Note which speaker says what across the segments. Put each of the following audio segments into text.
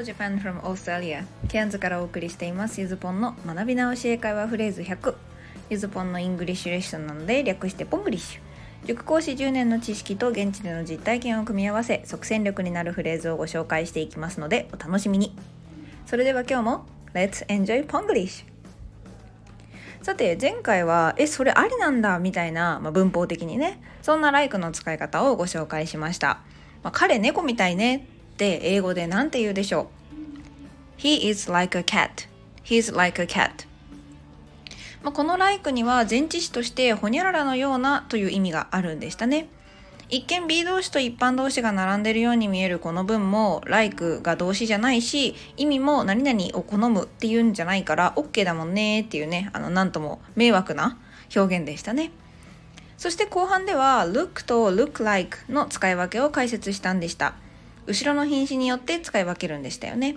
Speaker 1: Hello Japan from Australia ケアンズからお送りしています。ゆずぽんの学び直し英会話フレーズ100ゆずぽんの English lesson なので略して Ponglish。塾講師10年の知識と現地での実体験を組み合わせ即戦力になるフレーズをご紹介していきますのでお楽しみに。それでは今日も Let's enjoy Ponglish さて前回はえそれありなんだみたいな、まあ、文法的にねそんな like の使い方をご紹介しました、まあ、彼猫みたいね。って英語で何て言うでしょう？He is like a cat He's like a cat まあ、この like には前置詞としてほにゃららのようなという意味があるんでしたね。一見 B 動詞と一般動詞が並んでるように見えるこの文も like が動詞じゃないし意味も何々を好むっていうんじゃないから OK だもんねっていうねあのなんとも迷惑な表現でしたね。そして後半では look と look like の使い分けを解説したんでした。後ろの品詞によって使い分けるんでしたよね。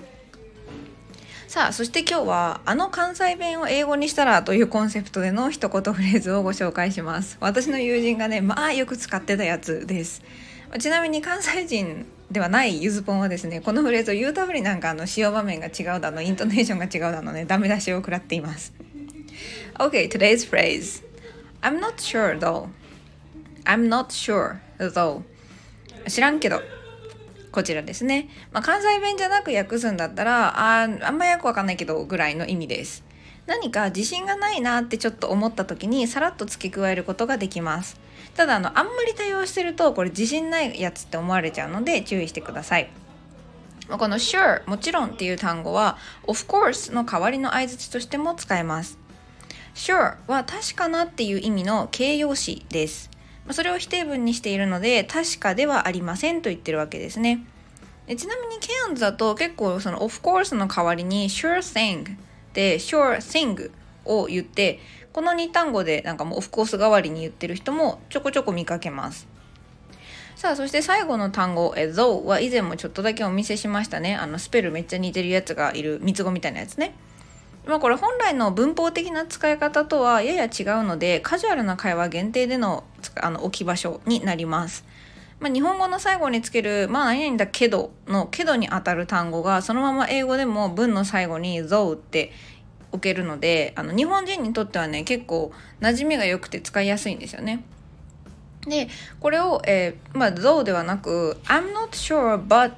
Speaker 1: さあそして今日はあの関西弁を英語にしたらというコンセプトでの一言フレーズをご紹介します。私の友人がねまあよく使ってたやつです。ちなみに関西人ではないゆずぽんはですねこのフレーズを言うたびになんかあの使用場面が違うだのイントネーションが違うだのねダメ出しを食らっています。OK today's phrase. I'm not sure though. I'm not sure though. 知らんけど。こちらですね。まあ、関西弁じゃなく訳すんだったら、ああんまよくわかんないけどぐらいの意味です。何か自信がないなってちょっと思った時にさらっと付け加えることができます。ただあの、あんまり多用してるとこれ自信ないやつって思われちゃうので注意してください。この sure もちろんっていう単語は of course の代わりの相槌としても使えます。sure は確かなっていう意味の形容詞です。それを否定文にしているので確かではありませんと言ってるわけですね。でちなみにケアンズだと結構その of course の代わりに sure thing で sure thing を言ってこの2単語でなんかもう of course 代わりに言ってる人もちょこちょこ見かけます。さあそして最後の単語え though は以前もちょっとだけお見せしましたねあのスペルめっちゃ似てるやつがいる三つ子みたいなやつね。まあ、これ本来の文法的な使い方とはやや違うのでカジュアルな会話限定でのあの置き場所になります。まあ、日本語の最後につける「まあ何々だけど」の「けど」にあたる単語がそのまま英語でも文の最後に「though」って置けるのであの日本人にとってはね結構馴染みが良くて使いやすいんですよね。でこれを、えー、まあ「though」ではなく「I'm not sure but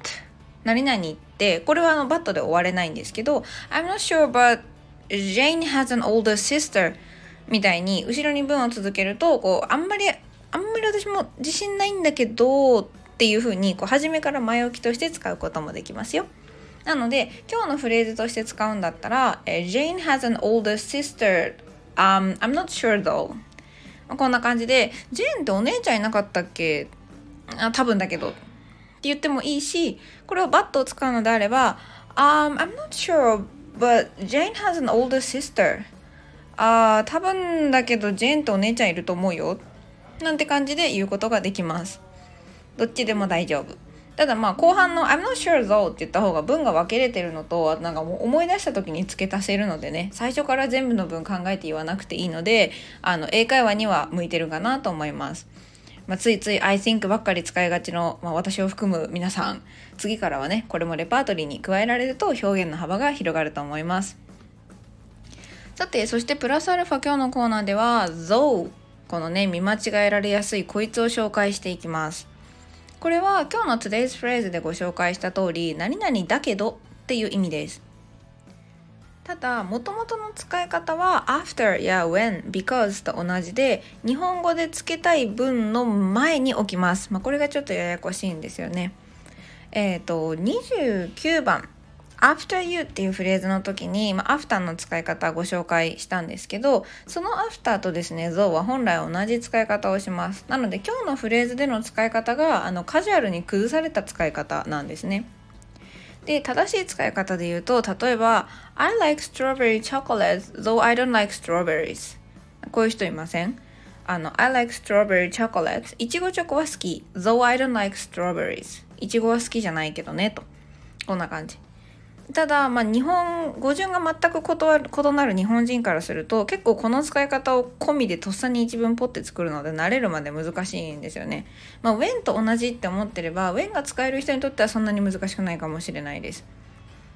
Speaker 1: 何々」ってこれはあの「but」で終われないんですけど「I'm not sure but Jane has an older sister みたいに後ろに文を続けるとこうあんまりあんまり私も自信ないんだけどっていう風にこう初めから前置きとして使うこともできますよ。なので今日のフレーズとして使うんだったら Jane has an older sister、um, I'm not sure though こんな感じでジェーンってお姉ちゃんいなかったっけ？あ多分だけど。って言ってもいいしこれをバットを使うのであれば um, I'm not sure But Jane has an older sister. ああ、多分だけどジェーンとお姉ちゃんいると思うよ。なんて感じで言うことができます。どっちでも大丈夫。ただまあ後半の I'm not sure though って言った方が文が分けれてるのとなんかもう思い出した時に付け足せるのでね最初から全部の文考えて言わなくていいのであの英会話には向いてるかなと思います。まあ、ついつい I think ばっかり使いがちの、まあ、私を含む皆さん。次からはねこれもレパートリーに加えられると表現の幅が広がると思います。さてそしてプラスアルファ今日のコーナーでは though このね見間違えられやすいこいつを紹介していきます。これは今日の Today's Phrase でご紹介した通り何々だけどっていう意味です。ただもともとの使い方は after や when because と同じで日本語で付けたい文の前に置きます、まあ、これがちょっとややこしいんですよね。えっ、ー、と29番。after you っていうフレーズの時に、まあ、after の使い方ご紹介したんですけどその after とですね though は本来同じ使い方をします。なので今日のフレーズでの使い方があのカジュアルに崩された使い方なんですね。で、正しい使い方で言うと、例えば、I like strawberry chocolates, though I don't like strawberries. こういう人いませんあの、I like strawberry chocolates. いちごチョコは好き。though I don't like strawberries. いちごは好きじゃないけどね、と。こんな感じ。ただ、まあ、日本語順が全く異なる日本人からすると結構この使い方を込みでとっさに一文ポって作るので慣れるまで難しいんですよね。まあ、when と同じって思ってれば when が使える人にとってはそんなに難しくないかもしれないです。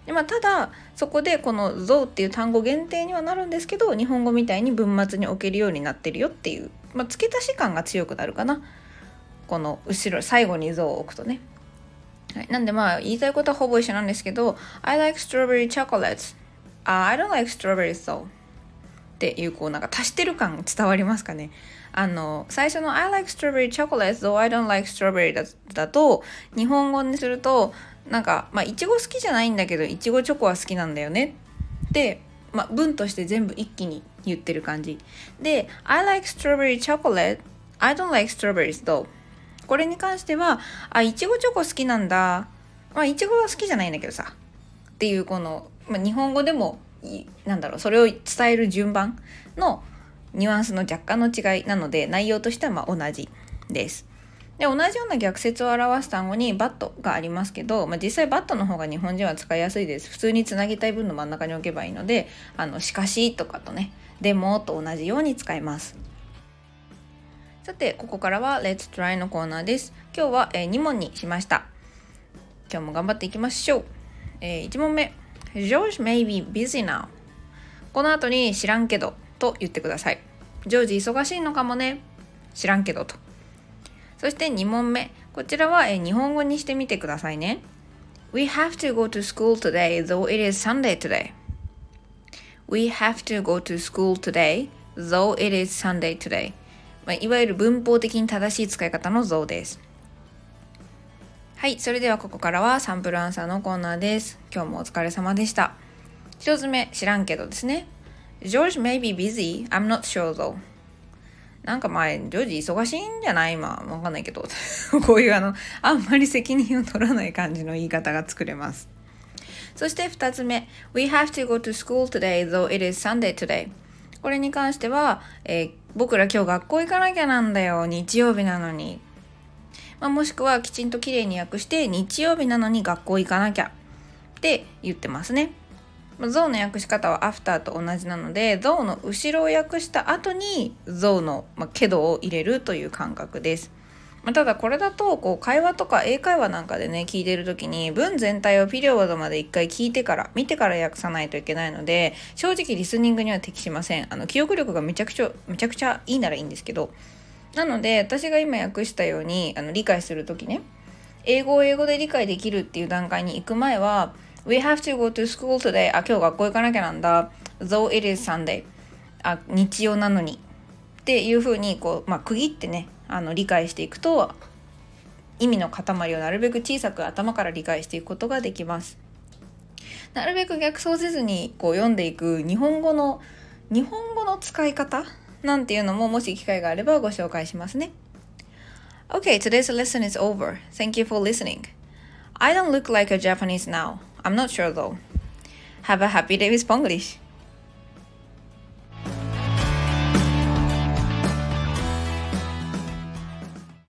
Speaker 1: でまあ、ただそこでこの「像」っていう単語限定にはなるんですけど日本語みたいに文末に置けるようになってるよっていう、まあ、付け足し感が強くなるかなこの後ろ最後に「像」を置くとね。はい、なんでまあ言いたいことはほぼ一緒なんですけど「I like strawberry chocolates」uh, I don't like strawberries though っていうこうなんか足してる感伝わりますかねあの最初の I like strawberry chocolates though I don't like strawberry だだと日本語にするとなんかまあいちご好きじゃないんだけどいちごチョコは好きなんだよねってまあ、文として全部一気に言ってる感じで I like strawberry chocolate I don't like strawberries though これに関してはあいちごチョコ好きなんだ。まあいちごは好きじゃないんだけどさ。っていうこの、まあ、日本語でもなんだろうそれを伝える順番のニュアンスの若干の違いなので内容としてはま同じです。で同じような逆説を表す単語にバットがありますけど、まあ、実際バットの方が日本人は使いやすいです。普通につなぎたい文の真ん中に置けばいいので「あのしかし」とかとね「でも」と同じように使います。さてここからは「Let's Try」のコーナーです今日は、えー、2問にしました今日も頑張っていきましょう、えー、1問目 George may be busy now この後に知らんけどと言ってくださいジョージ忙しいのかもね知らんけどとそして2問目。こちらは、え日本語にしてみてくださいね。We have to go to school today, though it is Sunday today. We have to go to school today, though it is Sunday today. まあ、いわゆる文法的に正しい使い方の像です。はい、それではここからはサンプルアンサーのコーナーです。今日もお疲れ様でした。一つ目、知らんけどですね。George may be busy, I'm not sure though. なんか前、ジョージ忙しいんじゃない？今、わかんないけど。こういうあの、あんまり責任を取らない感じの言い方が作れます。そして2つ目。We have to go to school today, though it is Sunday today. これに関しては、えー、僕ら今日学校行かなきゃなんだよ。日曜日なのに。まあ、もしくはきちんときれいに訳して、日曜日なのに学校行かなきゃって言ってますね。象の訳し方はアフターと同じなので象の後ろを訳した後に象の、まあ、けどを入れるという感覚です。まあ、ただこれだとこう会話とか英会話なんかでね聞いてる時に文全体をピリオドまで一回聞いてから見てから訳さないといけないので正直リスニングには適しませんあの記憶力がめちゃくちゃめちゃくちゃいいならいいんですけどなので私が今訳したようにあの理解する時ね英語を英語で理解できるっていう段階に行く前は We have to go to school today. あ、今日学校行かなきゃなんだ。Though it is Sunday. あ、日曜なのに。っていうふうに、こう、まあ、区切ってね、あの、理解していくと、意味の塊をなるべく小さく頭から理解していくことができます。なるべく逆走せずにこう読んでいく日本語の日本語の使い方なんていうのももし機会があればご紹介しますね。Okay, today's lesson is over. Thank you for listening. I don't look like a Japanese now. I'm not sure though. Have a happy day with Ponglish.